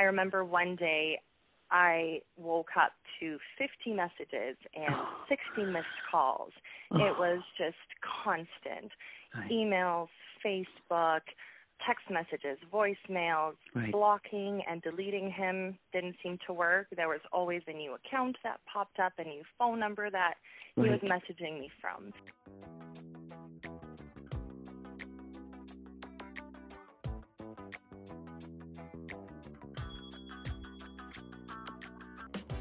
I remember one day I woke up to 50 messages and 60 missed calls. It was just constant. Right. Emails, Facebook, text messages, voicemails, Right. blocking and deleting him didn't seem to work. There was always a new account that popped up, a new phone number that he was messaging me from.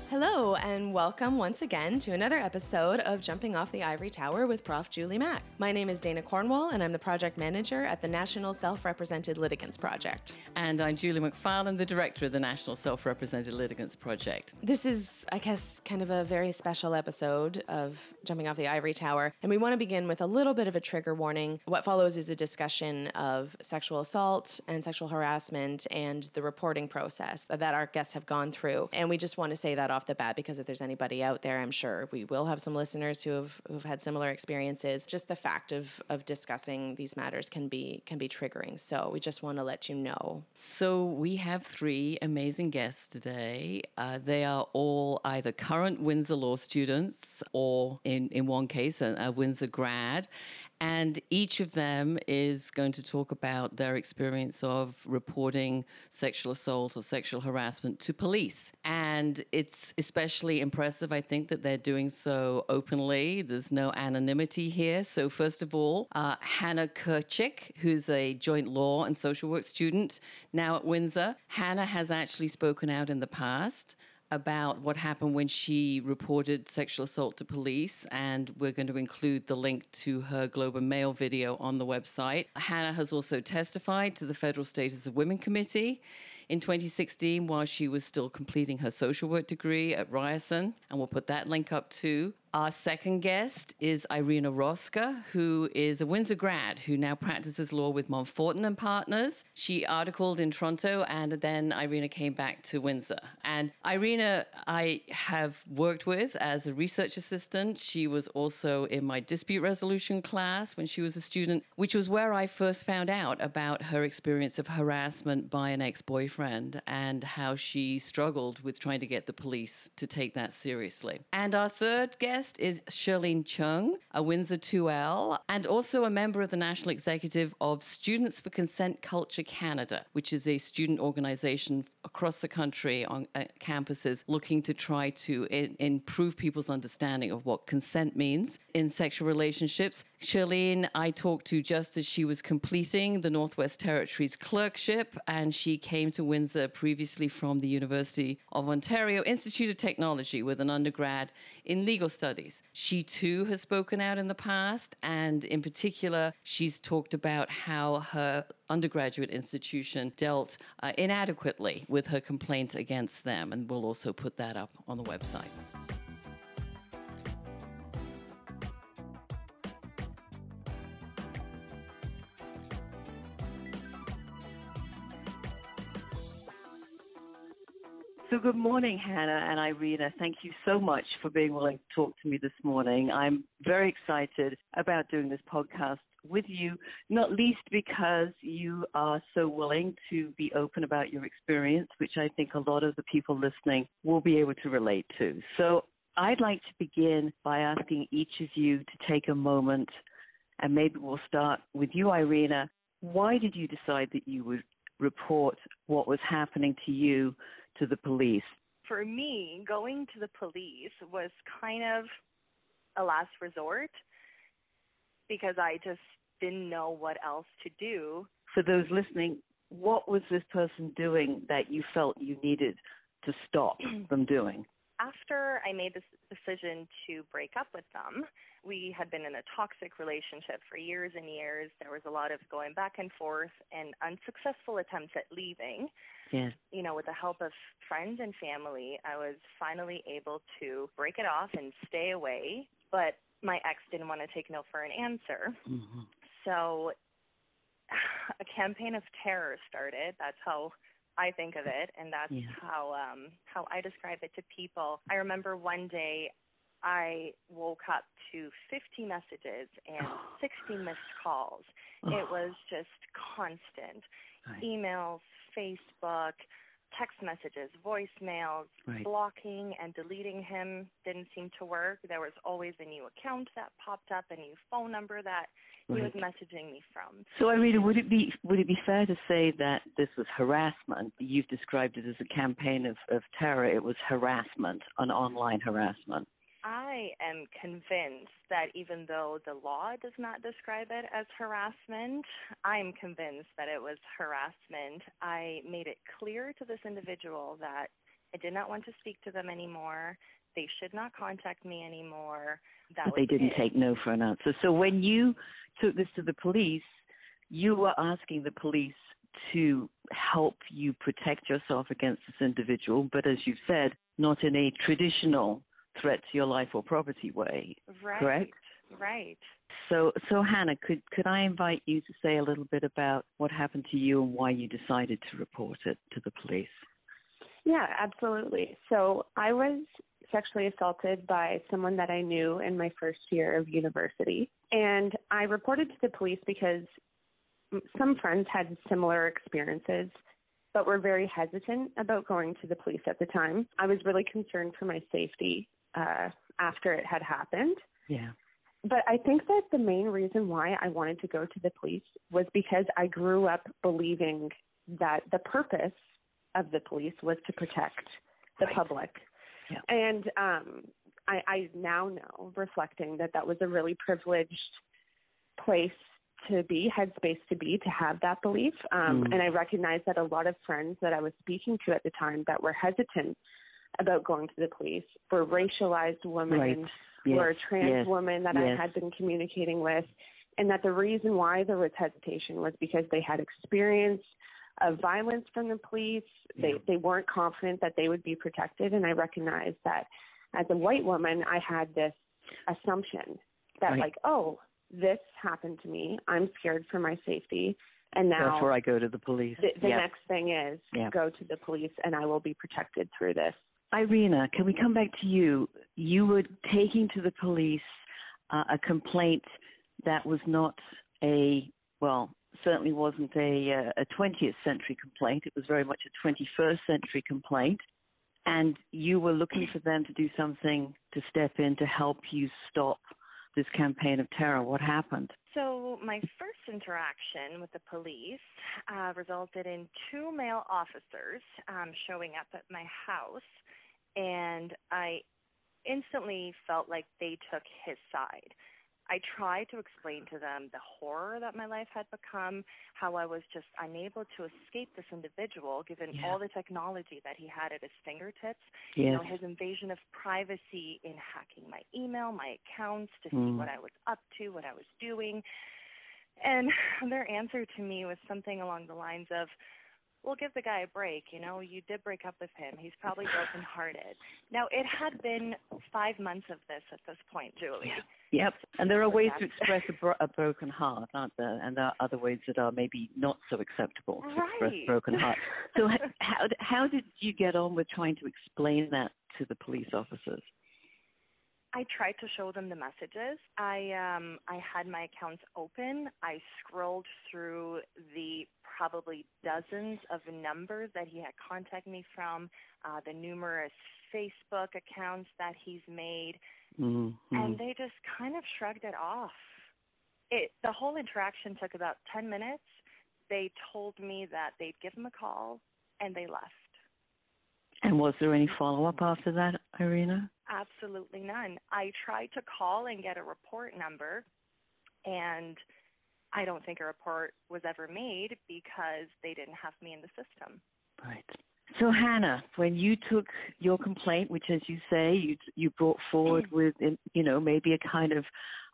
Hello, and welcome once again to another episode of Jumping Off the Ivory Tower with Prof. Julie Mack. My name is Dana Cornwall, and I'm the project manager at the National Self Represented Litigants Project. And I'm Julie Macfarlane, the director of the National Self Represented Litigants Project. This is, I guess, kind of a very special episode of Jumping Off the Ivory Tower, and we want to begin with a little bit of a trigger warning. What follows is a discussion of sexual assault and sexual harassment and the reporting process that, that our guests have gone through. And we just want to say that off the bat because if there's anybody out there, I'm sure we will have some listeners who have who've had similar experiences. Just the fact of of discussing these matters can be can be triggering. So we just want to let you know. So we have three amazing guests today. Uh, they are all either current Windsor Law students or, in, in one case, a, a Windsor grad. And each of them is going to talk about their experience of reporting sexual assault or sexual harassment to police. And it's especially impressive, I think, that they're doing so openly. There's no anonymity here. So, first of all, uh, Hannah Kirchik, who's a joint law and social work student now at Windsor. Hannah has actually spoken out in the past about what happened when she reported sexual assault to police, and we're going to include the link to her Globe and Mail video on the website. Hannah has also testified to the Federal Status of Women Committee in 2016 while she was still completing her social work degree at Ryerson, and we'll put that link up too. Our second guest is Irina Roska, who is a Windsor grad who now practices law with Montfortin and Partners. She articled in Toronto, and then Irina came back to Windsor. And Irina, I have worked with as a research assistant. She was also in my dispute resolution class when she was a student, which was where I first found out about her experience of harassment by an ex boyfriend and how she struggled with trying to get the police to take that seriously. And our third guest is Shirlene Chung, a Windsor 2L, and also a member of the National Executive of Students for Consent Culture Canada, which is a student organization across the country on uh, campuses looking to try to improve people's understanding of what consent means in sexual relationships. Shirlene, I talked to just as she was completing the Northwest Territories clerkship, and she came to Windsor previously from the University of Ontario Institute of Technology with an undergrad in legal studies. She too has spoken out in the past, and in particular, she's talked about how her undergraduate institution dealt uh, inadequately with her complaint against them, and we'll also put that up on the website. So, good morning, Hannah and Irina. Thank you so much for being willing to talk to me this morning. I'm very excited about doing this podcast with you, not least because you are so willing to be open about your experience, which I think a lot of the people listening will be able to relate to. So, I'd like to begin by asking each of you to take a moment, and maybe we'll start with you, Irina. Why did you decide that you would report what was happening to you to the police? For me, going to the police was kind of a last resort because I just didn't know what else to do. For those listening, what was this person doing that you felt you needed to stop them doing? After I made this decision to break up with them, we had been in a toxic relationship for years and years. There was a lot of going back and forth and unsuccessful attempts at leaving. Yes. You know, with the help of friends and family, I was finally able to break it off and stay away. But my ex didn't want to take no for an answer. hmm So a campaign of terror started. That's how I think of it, and that's Yeah. how um, how I describe it to people. I remember one day I woke up to 50 messages and 60 missed calls. It was just constant Right. emails, Facebook, text messages, voicemails, Right. blocking and deleting him didn't seem to work. There was always a new account that popped up, a new phone number that he was messaging me from. So, Irina, would it be would it be fair to say that this was harassment? You've described it as a campaign of, of terror. It was harassment, an online harassment. I am convinced that even though the law does not describe it as harassment, I'm convinced that it was harassment. I made it clear to this individual that I did not want to speak to them anymore. They should not contact me anymore. That But they didn't it. take no for an answer. So when you took this to the police, you were asking the police to help you protect yourself against this individual, but as you've said, not in a traditional threat to your life or property way. right. correct? Right. So, so Hannah, could could I invite you to say a little bit about what happened to you and why you decided to report it to the police? Yeah, absolutely. So I was sexually assaulted by someone that I knew in my first year of university. And I reported to the police because some friends had similar experiences, but were very hesitant about going to the police at the time. I was really concerned for my safety uh, after it had happened. Yeah. But I think that the main reason why I wanted to go to the police was because I grew up believing that the purpose of the police was to protect the Right. public. Yeah. And um, I, I now know, reflecting, that that was a really privileged place to be, headspace to be, to have that belief. Um, Mm. And I recognize that a lot of friends that I was speaking to at the time that were hesitant about going to the police for racialized women Right. Yes. a trans yes. woman that yes. I had been communicating with, and that the reason why there was hesitation was because they had experience of violence from the police. They they weren't confident that they would be protected, and I recognized that as a white woman, I had this assumption that Right. like, oh, this happened to me. I'm scared for my safety, and now Therefore, I go to the police. the, the yeah. next thing is Yeah. go to the police, and I will be protected through this. Irina, can we come back to you? You were taking to the police uh, a complaint that was not a, well, certainly wasn't a, uh, a 20th century complaint. It was very much a 21st century complaint. And you were looking for them to do something to step in to help you stop this campaign of terror. What happened? So, my first interaction with the police uh, resulted in two male officers um, showing up at my house, and I instantly felt like they took his side. I tried to explain to them the horror that my life had become, how I was just unable to escape this individual given Yeah. all the technology that he had at his fingertips you know, his invasion of privacy in hacking my email, my accounts to see Mm. what I was up to, what I was doing. And their answer to me was something along the lines of, well, give the guy a break. You know, you did break up with him. He's probably brokenhearted. Now, it had been five months of this at this point, Julie. Yep. And there are ways to express a, bro- a broken heart, aren't there? And there are other ways that are maybe not so acceptable to express a broken heart. So how how did you get on with trying to explain that to the police officers? I tried to show them the messages. I um I had my accounts open. I scrolled through the probably dozens of numbers that he had contacted me from, uh, the numerous Facebook accounts that he's made, Mm-hmm. and they just kind of shrugged it off. It the whole interaction took about 10 minutes. They told me that they'd give him a call and they left. And was there any follow up after that, Irina? Absolutely none. I tried to call and get a report number, and I don't think a report was ever made because they didn't have me in the system. Right. So Hannah, when you took your complaint, which, as you say, you you brought forward with, you know, maybe a kind of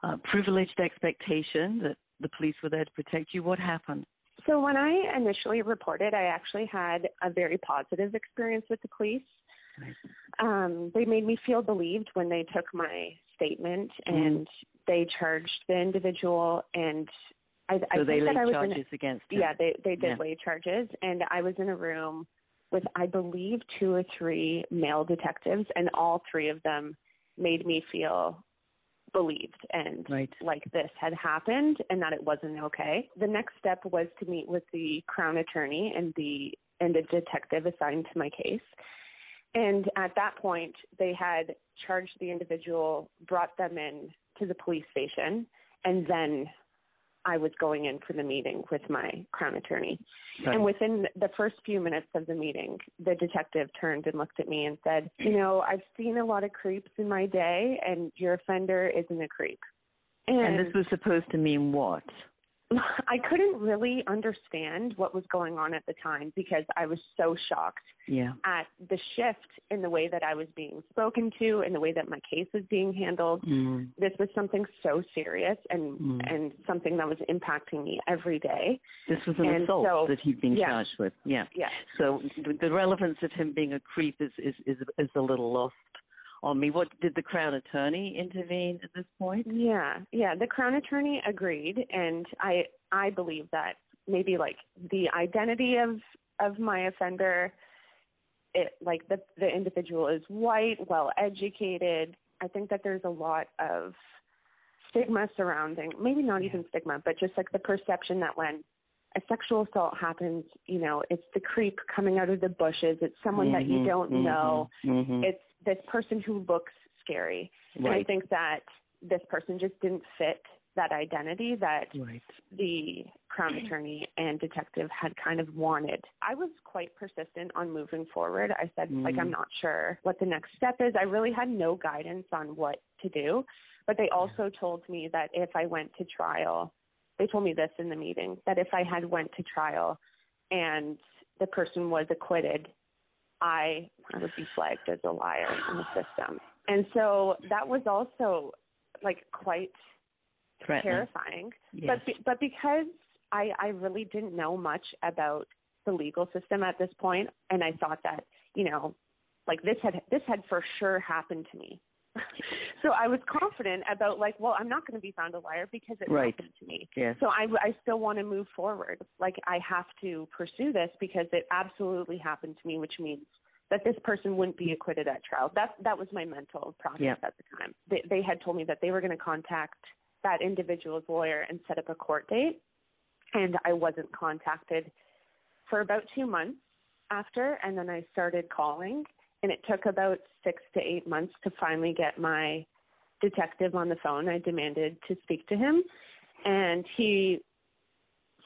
uh, privileged expectation that the police were there to protect you, what happened? So when I initially reported, I actually had a very positive experience with the police. Um, they made me feel believed when they took my statement Mm. and they charged the individual and I, I So they think laid that I was charges in, against him. yeah they they did Yeah. lay charges and I was in a room with I believe two or three male detectives and all three of them made me feel believed and Right. like this had happened and that it wasn't okay. The next step was to meet with the crown attorney and the and a detective assigned to my case. And at that point, they had charged the individual, brought them in to the police station, and then I was going in for the meeting with my crown attorney. Right. And within the first few minutes of the meeting, the detective turned and looked at me and said, You know, I've seen a lot of creeps in my day, and your offender isn't a creep. And, and this was supposed to mean what? I couldn't really understand what was going on at the time because I was so shocked yeah. at the shift in the way that I was being spoken to and the way that my case was being handled. Mm. This was something so serious and mm. and something that was impacting me every day. This was an and assault so, that he'd been yeah. charged with. Yeah. Yeah. So the relevance of him being a creep is is is, is a little lost on me. What did the Crown Attorney intervene at this point? Yeah, yeah. The Crown Attorney agreed, and I I believe that maybe like the identity of of my offender, it like the the individual is white, well educated. I think that there's a lot of stigma surrounding, maybe not even stigma, but just like the perception that when a sexual assault happens, you know, it's the creep coming out of the bushes. It's someone mm-hmm, that you mm-hmm, don't mm-hmm, know. Mm-hmm. It's this person who looks scary. Right. And I think that this person just didn't fit that identity that right. the crown attorney and detective had kind of wanted. I was quite persistent on moving forward. I said mm. like I'm not sure what the next step is. I really had no guidance on what to do, but they also told me that if I went to trial, they told me this in the meeting that if I had went to trial and the person was acquitted, I would be flagged as a liar in the system. And so that was also like quite terrifying. Yes. But but because I I really didn't know much about the legal system at this point and I thought that, you know, like this had this had for sure happened to me. so I was confident about like, well, I'm not going to be found a liar because it right. happened to me. Yes. So I, I still want to move forward. Like I have to pursue this because it absolutely happened to me, which means that this person wouldn't be acquitted at trial. That that was my mental process yeah. at the time. They, they had told me that they were going to contact that individual's lawyer and set up a court date, and I wasn't contacted for about two months after, and then I started calling and it took about six to eight months to finally get my detective on the phone. I demanded to speak to him, and he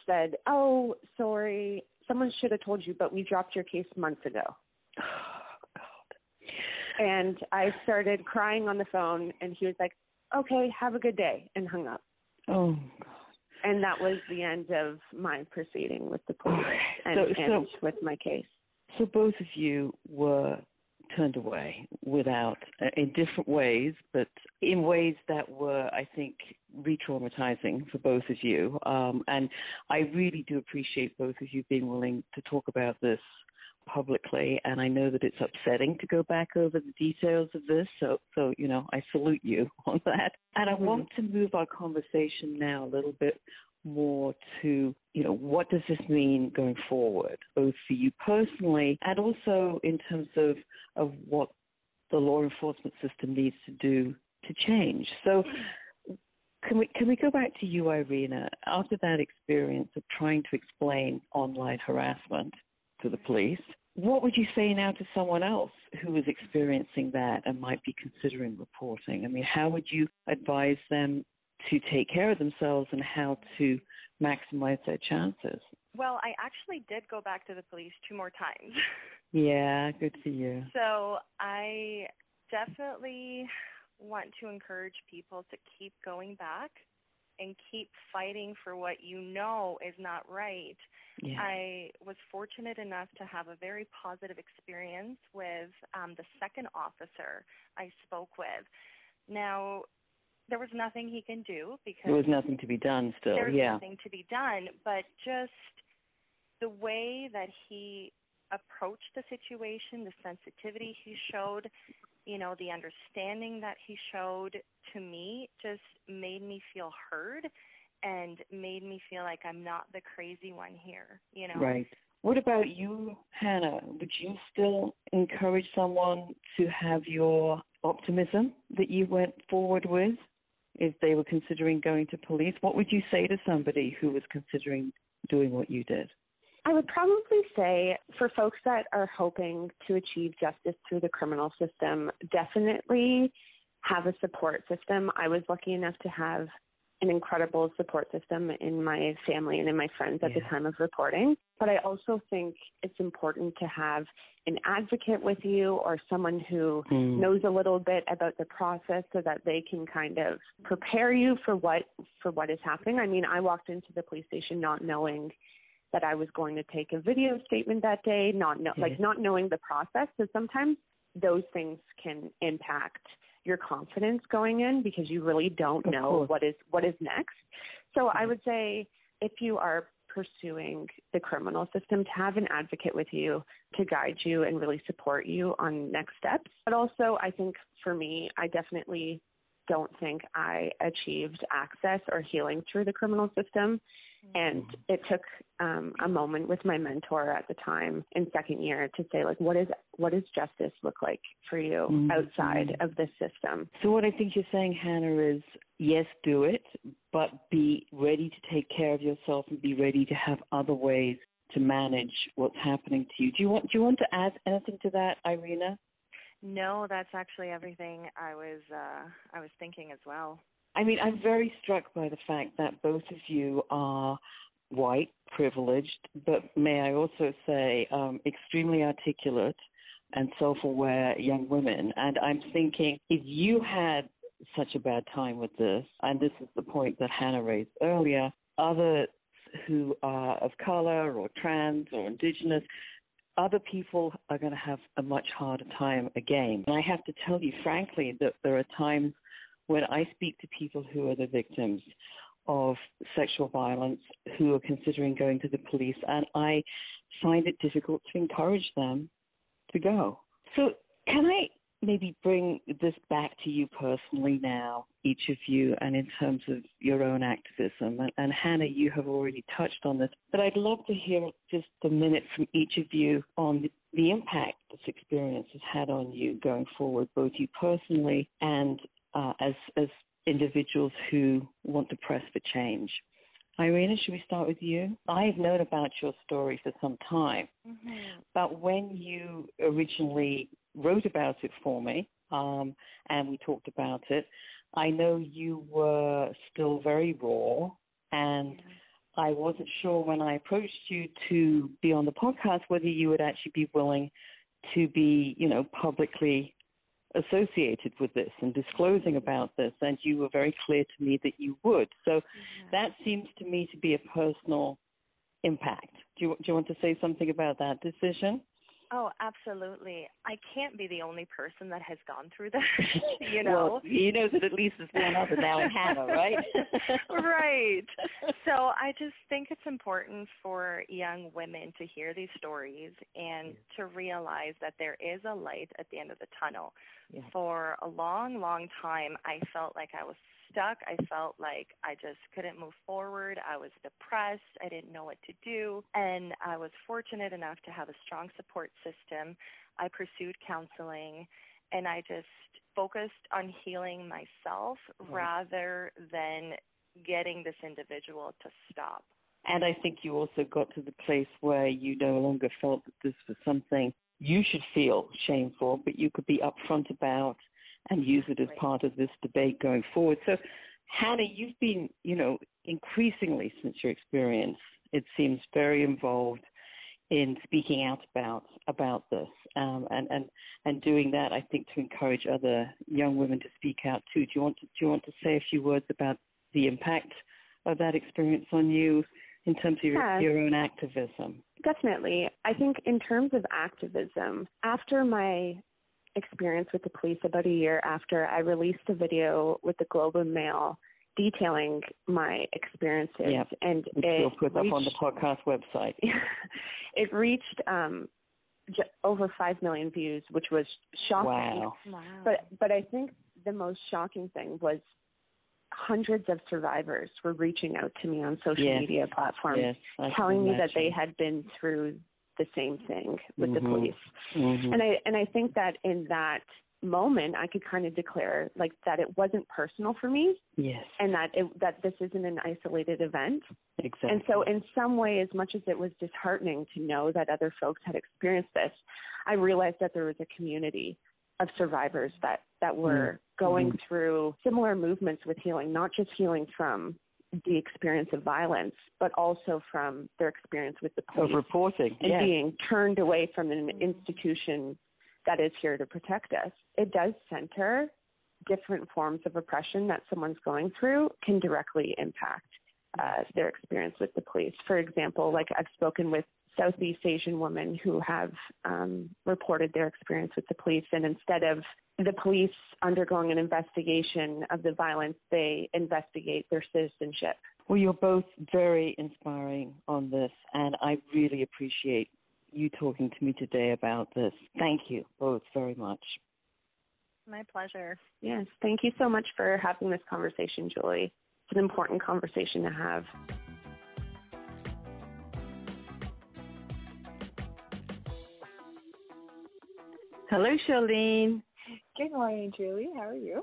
said, "Oh, sorry, someone should have told you, but we dropped your case months ago." and I started crying on the phone, and he was like, "Okay, have a good day," and hung up. Oh God. And that was the end of my proceeding with the police and, so, and with my case. So both of you were turned away without, uh, in different ways, but in ways that were, I think, re traumatizing for both of you. Um, and I really do appreciate both of you being willing to talk about this publicly and I know that it's upsetting to go back over the details of this so so you know I salute you on that and I mm-hmm. want to move our conversation now a little bit more to, you know, what does this mean going forward, both for you personally and also in terms of, of what the law enforcement system needs to do to change. So can we can we go back to you, Irina, after that experience of trying to explain online harassment to the police? What would you say now to someone else who is experiencing that and might be considering reporting? I mean, how would you advise them to take care of themselves and how to maximize their chances. Well, I actually did go back to the police two more times. yeah, good for you. So I definitely want to encourage people to keep going back and keep fighting for what you know is not right. Yeah. I was fortunate enough to have a very positive experience with um, the second officer I spoke with. Now, there was nothing he can do because there was nothing to be done still there's yeah nothing to be done but just the way that he approached the situation the sensitivity he showed you know the understanding that he showed to me just made me feel heard and made me feel like I'm not the crazy one here you know right what about you, Hannah? Would you still encourage someone to have your optimism that you went forward with? If they were considering going to police, what would you say to somebody who was considering doing what you did? I would probably say for folks that are hoping to achieve justice through the criminal system, definitely have a support system. I was lucky enough to have an incredible support system in my family and in my friends at yeah. the time of reporting. But I also think it's important to have an advocate with you or someone who mm. knows a little bit about the process so that they can kind of prepare you for what for what is happening. I mean, I walked into the police station not knowing that I was going to take a video statement that day, not know, yeah. like not knowing the process. So sometimes those things can impact your confidence going in because you really don't know what is what is next. So I mm-hmm. would say if you are pursuing the criminal system to have an advocate with you to guide you and really support you on next steps. But also I think for me I definitely don't think I achieved access or healing through the criminal system. And it took um, a moment with my mentor at the time in second year to say, like, what is what does justice look like for you mm-hmm. outside of this system? So what I think you're saying, Hannah, is yes, do it, but be ready to take care of yourself and be ready to have other ways to manage what's happening to you. Do you want do you want to add anything to that, Irina? No, that's actually everything I was uh, I was thinking as well. I mean, I'm very struck by the fact that both of you are white, privileged, but may I also say um, extremely articulate and self aware young women. And I'm thinking if you had such a bad time with this, and this is the point that Hannah raised earlier, others who are of color or trans or indigenous, other people are going to have a much harder time again. And I have to tell you, frankly, that there are times when I speak to people who are the victims of sexual violence who are considering going to the police, and I find it difficult to encourage them to go. So, can I maybe bring this back to you personally now, each of you, and in terms of your own activism? And, and Hannah, you have already touched on this, but I'd love to hear just a minute from each of you on the, the impact this experience has had on you going forward, both you personally and uh, as as individuals who want to press for change. Irina, should we start with you? I've known about your story for some time, mm-hmm. but when you originally wrote about it for me um, and we talked about it, I know you were still very raw, and yeah. I wasn't sure when I approached you to be on the podcast whether you would actually be willing to be, you know, publicly associated with this and disclosing about this, and you were very clear to me that you would. So mm-hmm. that seems to me to be a personal impact. Do you, do you want to say something about that decision? Oh, absolutely. I can't be the only person that has gone through this, you know. well, he knows that at least there's one other now in Hannah, right? right. So I just think it's important for young women to hear these stories and to realize that there is a light at the end of the tunnel. Yeah. For a long, long time, I felt like I was stuck. I felt like I just couldn't move forward. I was depressed. I didn't know what to do. And I was fortunate enough to have a strong support system. I pursued counseling and I just focused on healing myself right. rather than getting this individual to stop. And I think you also got to the place where you no longer felt that this was something you should feel shame for, but you could be upfront about and use it as part of this debate going forward. So, Hannah, you've been, you know, increasingly since your experience, it seems very involved in speaking out about about this, um, and and and doing that, I think, to encourage other young women to speak out too. Do you want to do you want to say a few words about the impact of that experience on you in terms of your, yeah. your own activism? Definitely. I think in terms of activism, after my experience with the police about a year after I released a video with the Globe and Mail detailing my experiences. Yep. And we'll put reached, up on the podcast website. it reached um, j- over five million views, which was shocking. Wow. wow. But but I think the most shocking thing was hundreds of survivors were reaching out to me on social yes. media platforms, yes, telling me that they had been through the same thing with mm-hmm. the police. Mm-hmm. And I and I think that in that moment, I could kind of declare like that it wasn't personal for me. Yes. And that it, that this isn't an isolated event. Exactly. And so, in some way, as much as it was disheartening to know that other folks had experienced this, I realized that there was a community of survivors that that were mm-hmm. going mm-hmm. through similar movements with healing, not just healing from the experience of violence, but also from their experience with the police. Of reporting. And yes. being turned away from an institution that is here to protect us. It does center different forms of oppression that someone's going through can directly impact uh, their experience with the police. For example, like I've spoken with Southeast Asian women who have um, reported their experience with the police, and instead of the police undergoing an investigation of the violence, they investigate their citizenship. Well, you're both very inspiring on this, and I really appreciate you talking to me today about this. Thank you both very much. My pleasure. Yes, thank you so much for having this conversation, Julie. It's an important conversation to have. Hello, Charlene. Good morning, Julie. How are you?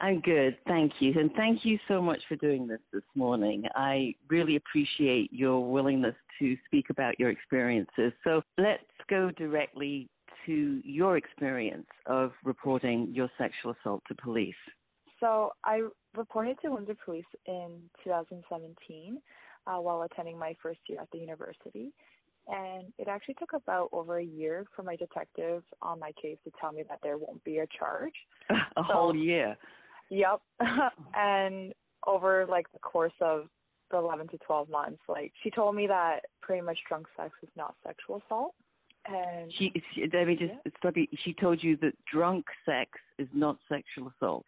I'm good, thank you. And thank you so much for doing this this morning. I really appreciate your willingness to speak about your experiences. So let's go directly to your experience of reporting your sexual assault to police. So I reported to Windsor Police in 2017 uh, while attending my first year at the university. And it actually took about over a year for my detective on my case to tell me that there won't be a charge. a so, whole year. Yep. and over like the course of the 11 to 12 months, like she told me that pretty much drunk sex is not sexual assault. And she, she let me just yeah. stop you. She told you that drunk sex is not sexual assault.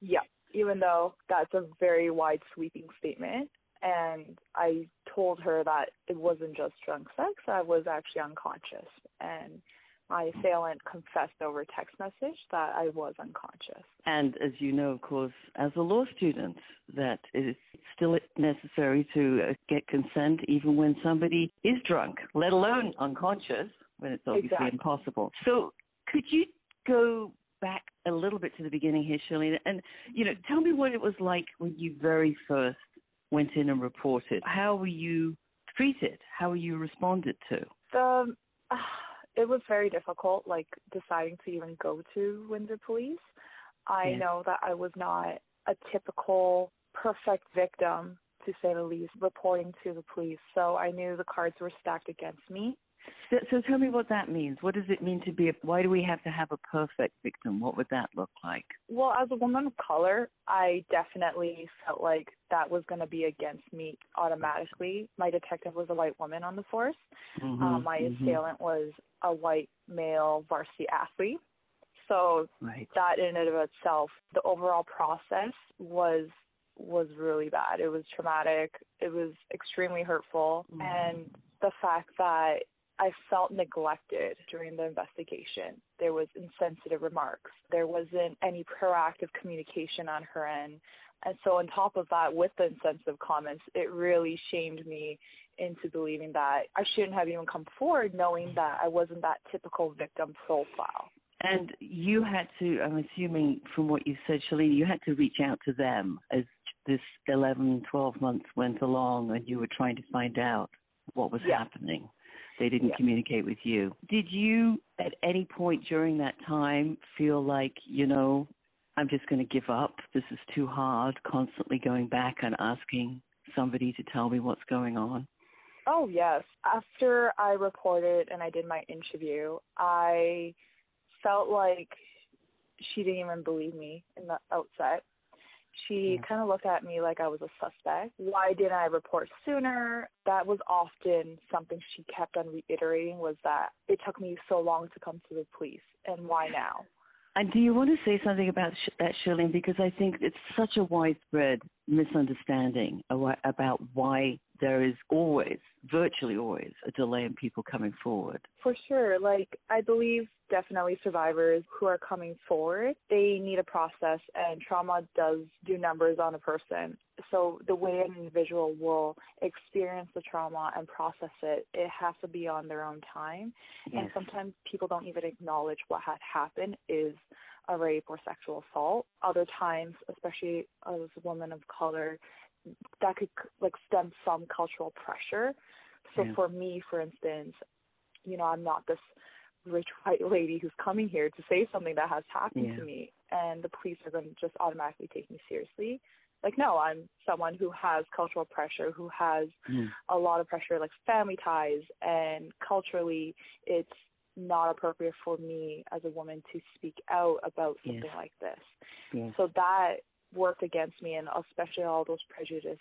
Yeah, even though that's a very wide sweeping statement. And I told her that it wasn't just drunk sex, I was actually unconscious. And my assailant confessed over text message that I was unconscious. And as you know, of course, as a law student, that it is still necessary to uh, get consent even when somebody is drunk, let alone unconscious, when it's obviously exactly. impossible. So could you go back a little bit to the beginning here, Shirley, and you know, tell me what it was like when you very first went in and reported. How were you treated? How were you responded to? The uh, it was very difficult, like deciding to even go to Windsor Police. I yeah. know that I was not a typical perfect victim, to say the least, reporting to the police. So I knew the cards were stacked against me. So, so tell me what that means. What does it mean to be a, why do we have to have a perfect victim? What would that look like? Well, as a woman of color, I definitely felt like that was going to be against me automatically. My detective was a white woman on the force. Mm-hmm, uh, my mm-hmm. assailant was a white male varsity athlete. So right. that in and of itself, the overall process was was really bad. It was traumatic. It was extremely hurtful, mm-hmm. and the fact that I felt neglected during the investigation. There was insensitive remarks. There wasn't any proactive communication on her end. And so on top of that, with the insensitive comments, it really shamed me into believing that I shouldn't have even come forward knowing that I wasn't that typical victim profile. And you had to, I'm assuming from what you said, Shalene, you had to reach out to them as this 11, 12 months went along and you were trying to find out what was yeah. happening. They didn't yeah. communicate with you. Did you, at any point during that time, feel like, you know, I'm just going to give up? This is too hard, constantly going back and asking somebody to tell me what's going on? Oh, yes. After I reported and I did my interview, I felt like she didn't even believe me in the outset. She kind of looked at me like I was a suspect. Why didn't I report sooner? That was often something she kept on reiterating was that it took me so long to come to the police and why now? And do you want to say something about that, Shirley? Because I think it's such a widespread misunderstanding about why there is always, virtually always, a delay in people coming forward. For sure. Like, I believe definitely survivors who are coming forward, they need a process, and trauma does do numbers on a person. so the way an individual will experience the trauma and process it, it has to be on their own time. Yes. And sometimes people don't even acknowledge what had happened is a rape or sexual assault. Other times, especially as a woman of color, that could like stem from cultural pressure. So Yeah. for me, for instance, you know, I'm not this rich white lady who's coming here to say something that has happened Yeah. to me and the police are going to just automatically take me seriously. Like no, I'm someone who has cultural pressure, who has Mm. a lot of pressure like family ties and culturally it's not appropriate for me as a woman to speak out about Yes. something like this. Yes. So that worked against me and especially all those prejudice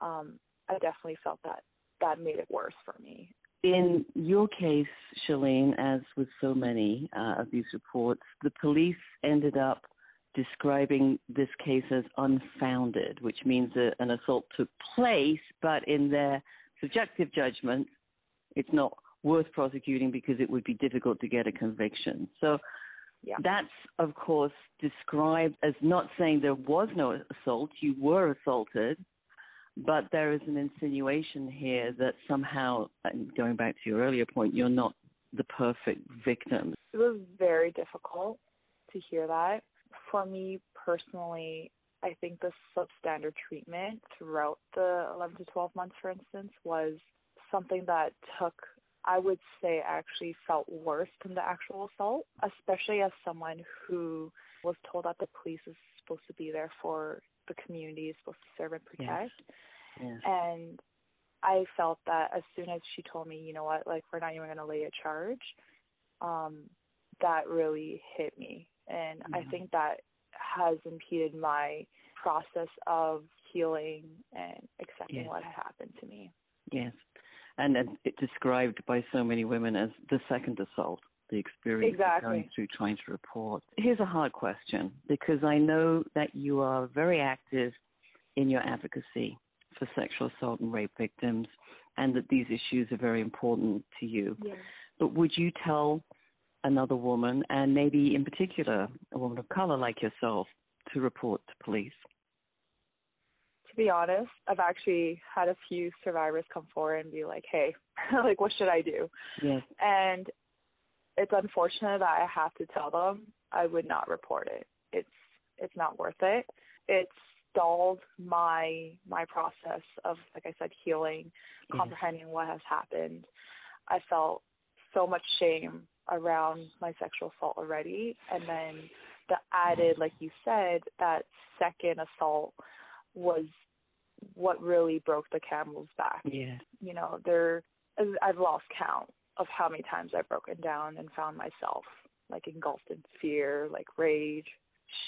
um I definitely felt that that made it worse for me. In your case, Shalene, as with so many uh, of these reports, the police ended up describing this case as unfounded, which means that an assault took place, but in their subjective judgment, it's not worth prosecuting because it would be difficult to get a conviction. So Yeah. that's, of course, described as not saying there was no assault, you were assaulted, but there is an insinuation here that somehow, going back to your earlier point, you're not the perfect victim. It was very difficult to hear that. For me personally, I think the substandard treatment throughout the 11 to 12 months, for instance, was something that took, I would say, I actually felt worse than the actual assault, especially as someone who was told that the police is supposed to be there for the community, is supposed to serve and protect. Yes. And I felt that as soon as she told me, you know what, like we're not even going to lay a charge, um, that really hit me. And I think that has impeded my process of healing and accepting Yes. what had happened to me. Yes. And then it's described by so many women as the second assault, the experience of Exactly. going through trying to report. Here's a hard question because I know that you are very active in your advocacy for sexual assault and rape victims and that these issues are very important to you. Yeah. But would you tell another woman, and maybe in particular a woman of color like yourself, to report to police? To be honest, I've actually had a few survivors come forward and be like, hey, like, what should I do? Yes. and it's unfortunate that I have to tell them I would not report it. It's it's not worth it. It stalled my my process of like I said healing, Yes. comprehending what has happened. I felt so much shame around my sexual assault already and then the added like you said that second assault was what really broke the camel's back Yes. you know, there I've lost count of how many times I've broken down and found myself like engulfed in fear, like rage,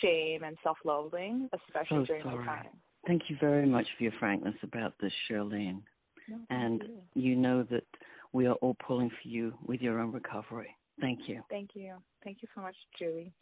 shame and self-loathing, especially So during sorry. my time. Thank you very much for your frankness about this, Charlene. No, And you. you know that we are all pulling for you with your own recovery. Thank you. Thank you. Thank you so much, Julie.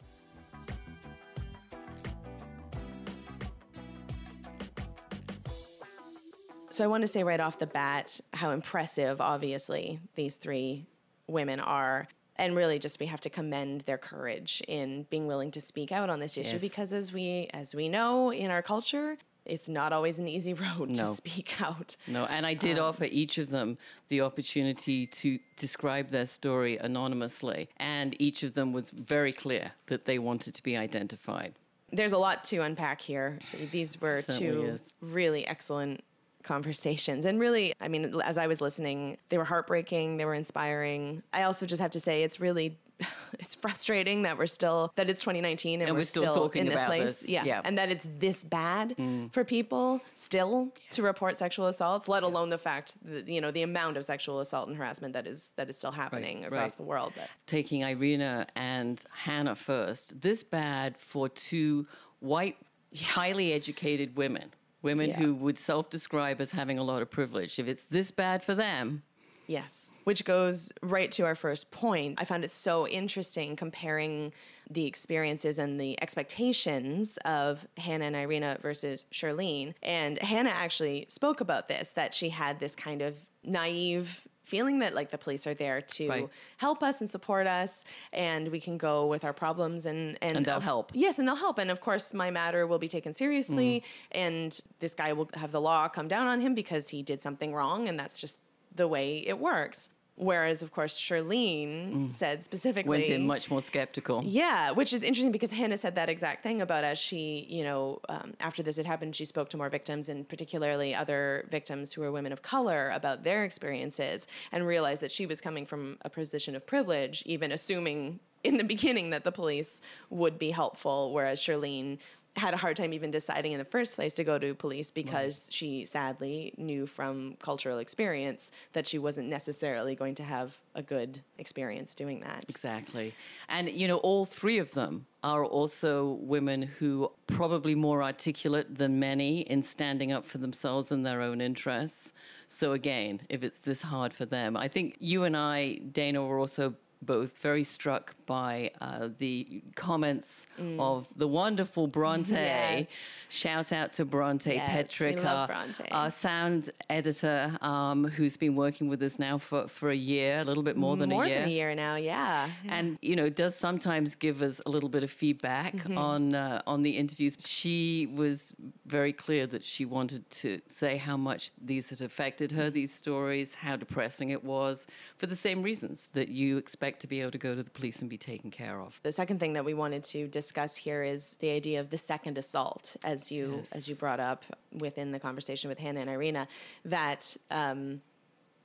So I want to say right off the bat how impressive, obviously, these three women are. And really just we have to commend their courage in being willing to speak out on this issue Yes. because as we as we know in our culture, it's not always an easy road to speak out. No, and I did um, offer each of them the opportunity to describe their story anonymously, and each of them was very clear that they wanted to be identified. There's a lot to unpack here. These were two is. really excellent conversations. And really, I mean, as I was listening, they were heartbreaking, they were inspiring. I also just have to say it's really it's frustrating that we're still that it's 2019 and, And we're, we're still talking in this about place. this. Yeah. Yeah. And that it's this bad mm. for people still to report sexual assaults, let alone the fact that you know the amount of sexual assault and harassment that is that is still happening right. across the world. But Taking Irina and Hannah first, this bad for two white, highly educated women, women Yeah. who would self describe as having a lot of privilege. If it's this bad for them, Yes. Which goes right to our first point. I found it so interesting comparing the experiences and the expectations of Hannah and Irina versus Charlene. And Hannah actually spoke about this that she had this kind of naive feeling that like the police are there to Right. help us and support us and we can go with our problems and and, And they'll of- help. yes and they'll help and of course my matter will be taken seriously Mm. and this guy will have the law come down on him because he did something wrong and that's just the way it works whereas of course Charlene said specifically Mm. Went in much more skeptical. yeah, which is interesting because Hannah said that exact thing about as she, you know, um, after this had happened, she spoke to more victims and particularly other victims who were women of color about their experiences and realized that she was coming from a position of privilege, even assuming in the beginning that the police would be helpful, whereas Charlene had a hard time even deciding in the first place to go to police because she sadly knew from cultural experience that she wasn't necessarily going to have a good experience doing that. Exactly. And, you know, all three of them are also women who probably more articulate than many in standing up for themselves and their own interests. So, again, if it's this hard for them, I think you and I, Dana, were also both very struck by uh, the comments of the wonderful Bronte. Yes. Shout out to Bronte Yes, Petrick, our, Bronte. our sound editor, um, who's been working with us now for, for a year, a little bit more than More a year More than a year now, yeah. and you know does sometimes give us a little bit of feedback Mm-hmm. on uh, on the interviews. She was very clear that she wanted to say how much these had affected her, these stories, how depressing it was, for the same reasons that you expect to be able to go to the police and be taken care of. The second thing that we wanted to discuss here is the idea of the second assault, as you as you brought up within the conversation with Hannah and Irina, that um,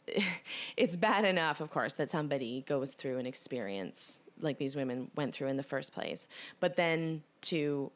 it's bad enough, of course, that somebody goes through an experience like these women went through in the first place, but then to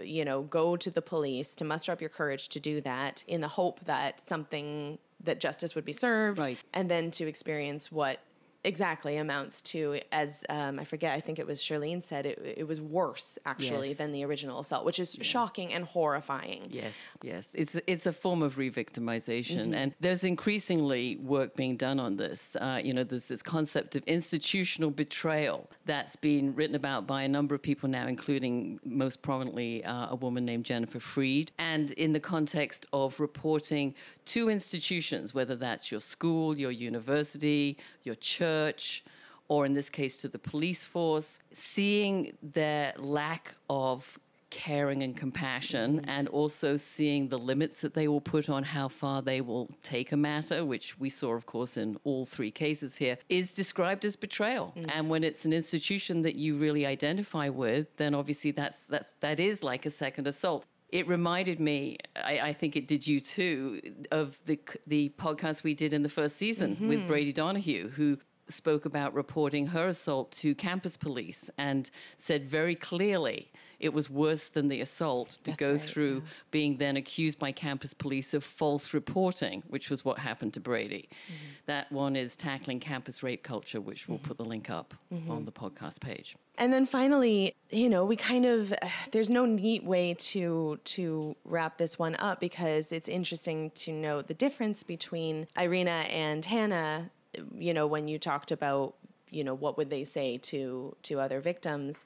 you know go to the police to muster up your courage to do that in the hope that something that justice would be served Right. and then to experience what exactly amounts to as um, i forget i think it was charlene said it, it was worse actually Yes. than the original assault which is shocking and horrifying Yes, yes. It's it's a form of re-victimization, Mm-hmm. and there's increasingly work being done on this. Uh, you know, there's this concept of institutional betrayal that's been written about by a number of people now, including most prominently uh, a woman named Jennifer Freyd, and in the context of reporting to institutions, whether that's your school, your university, your church or in this case to the police force, seeing their lack of caring and compassion, mm-hmm. and also seeing the limits that they will put on how far they will take a matter, which we saw, of course, in all three cases here, is described as betrayal. Mm-hmm. And when it's an institution that you really identify with, then obviously that's that's that is like a second assault. It reminded me, I, I think it did you too, of the the podcast we did in the first season mm-hmm. with Brady Donahue, who spoke about reporting her assault to campus police and said very clearly it was worse than the assault to That's go right, through being then accused by campus police of false reporting, which was what happened to Brady. Mm-hmm. That one is tackling campus rape culture, which we'll mm-hmm. put the link up mm-hmm. on the podcast page. And then finally, you know, we kind of there's no neat way to to wrap this one up because it's interesting to note the difference between Irina and Hannah, you know, when you talked about, you know, what would they say to to other victims?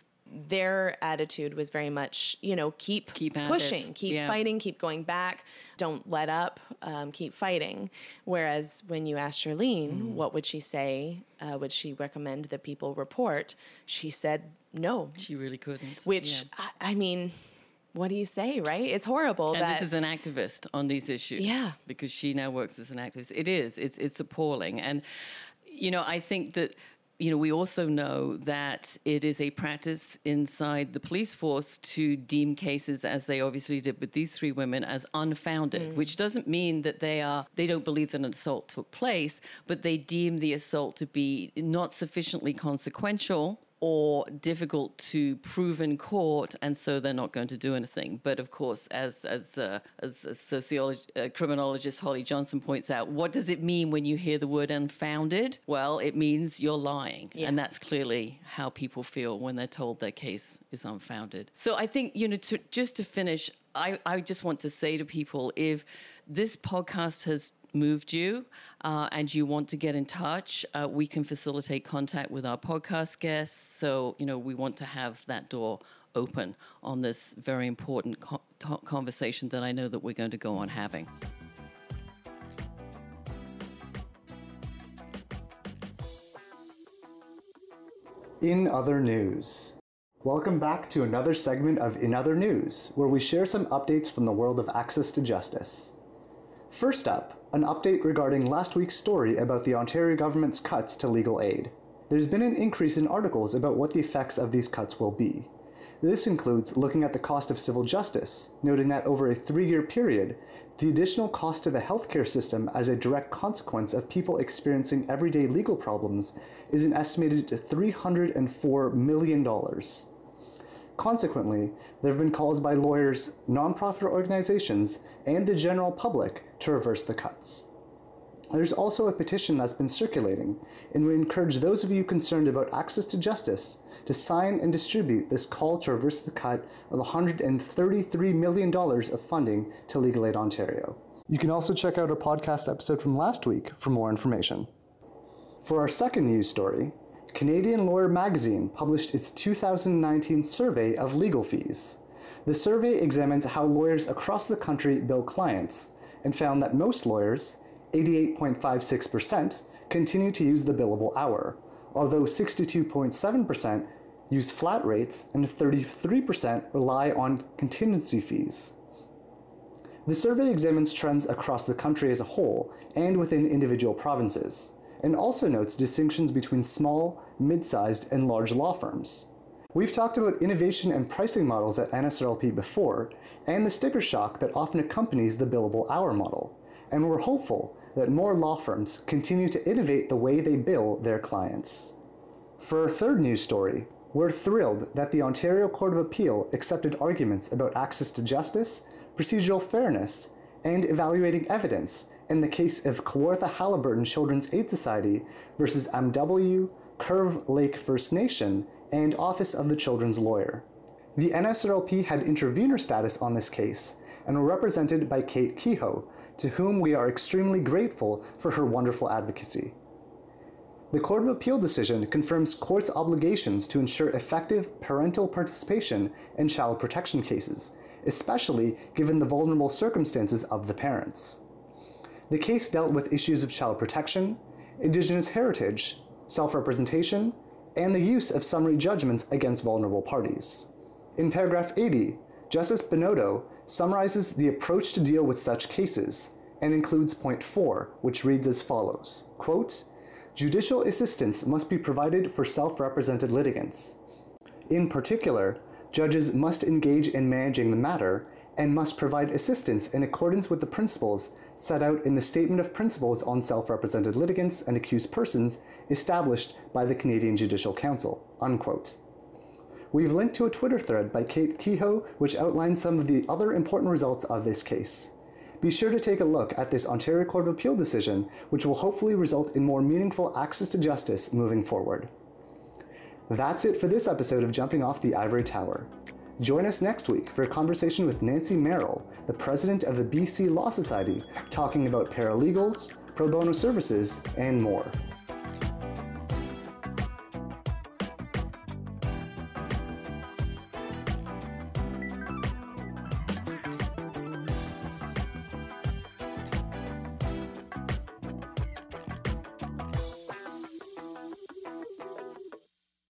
Their attitude was very much, you know, keep, Keep at it. pushing, keep Yeah. fighting, keep going back, don't let up, um, keep fighting. Whereas when you asked Charlene, Mm. what would she say? Uh, would she recommend that people report? She said no, She really couldn't. which Yeah. I, I mean, what do you say, right? It's horrible And that this is an activist on these issues. Yeah. Because she now works as an activist. It is. It's it's appalling. And you know, I think that you know, we also know that it is a practice inside the police force to deem cases as they obviously did with these three women as unfounded, mm. which doesn't mean that they are they don't believe that an assault took place, but they deem the assault to be not sufficiently consequential or difficult to prove in court, and so they're not going to do anything. But of course, as as uh, as, as sociologist, uh, criminologist Holly Johnson points out, what does it mean when you hear the word unfounded? Well, it means you're lying, and that's clearly how people feel when they're told their case is unfounded. So I think you know, to, just to finish, I I just want to say to people if this podcast has moved you uh, and you want to get in touch, uh, we can facilitate contact with our podcast guests. So, you know, we want to have that door open on this very important co- conversation that I know that we're going to go on having. In other news, Welcome back to another segment of In Other News, where we share some updates from the world of access to justice. First up, an update regarding last week's story about the Ontario government's cuts to legal aid. There's been an increase in articles about what the effects of these cuts will be. This includes looking at the cost of civil justice, noting that over a three year period, the additional cost to the healthcare system as a direct consequence of people experiencing everyday legal problems is an estimated $304 million. Consequently, there have been calls by lawyers, nonprofit organizations, and the general public to reverse the cuts. There's also a petition that's been circulating, and we encourage those of you concerned about access to justice to sign and distribute this call to reverse the cut of $133 million of funding to Legal Aid Ontario. You can also check out our podcast episode from last week for more information. For our second news story, Canadian Lawyer Magazine published its 2019 survey of legal fees. The survey examines how lawyers across the country bill clients and found that most lawyers, 88.56%, continue to use the billable hour, although 62.7% use flat rates and 33% rely on contingency fees. The survey examines trends across the country as a whole and within individual provinces, and also notes distinctions between small, mid sized, and large law firms. We've talked about innovation and pricing models at NSRLP before, and the sticker shock that often accompanies the billable hour model, and we're hopeful that more law firms continue to innovate the way they bill their clients. For our third news story, we're thrilled that the Ontario Court of Appeal accepted arguments about access to justice, procedural fairness, and evaluating evidence in the case of Kawartha Haliburton Children's Aid Society versus MW, Curve Lake First Nation, and Office of the Children's Lawyer. The NSRLP had intervener status on this case and were represented by Kate Kehoe, to whom we are extremely grateful for her wonderful advocacy. The Court of Appeal decision confirms courts' obligations to ensure effective parental participation in child protection cases, especially given the vulnerable circumstances of the parents. The case dealt with issues of child protection, Indigenous heritage, self representation, and the use of summary judgments against vulnerable parties. In paragraph 80, Justice Benotto summarizes the approach to deal with such cases and includes point 4, which reads as follows quote, Judicial assistance must be provided for self represented litigants. In particular, judges must engage in managing the matter and must provide assistance in accordance with the principles set out in the Statement of Principles on Self Represented Litigants and Accused Persons established by the Canadian Judicial Council. Unquote. We've linked to a Twitter thread by Kate Kehoe, which outlines some of the other important results of this case. Be sure to take a look at this Ontario Court of Appeal decision, which will hopefully result in more meaningful access to justice moving forward. That's it for this episode of Jumping Off the Ivory Tower. Join us next week for a conversation with Nancy Merrill, the president of the BC Law Society, talking about paralegals, pro bono services, and more.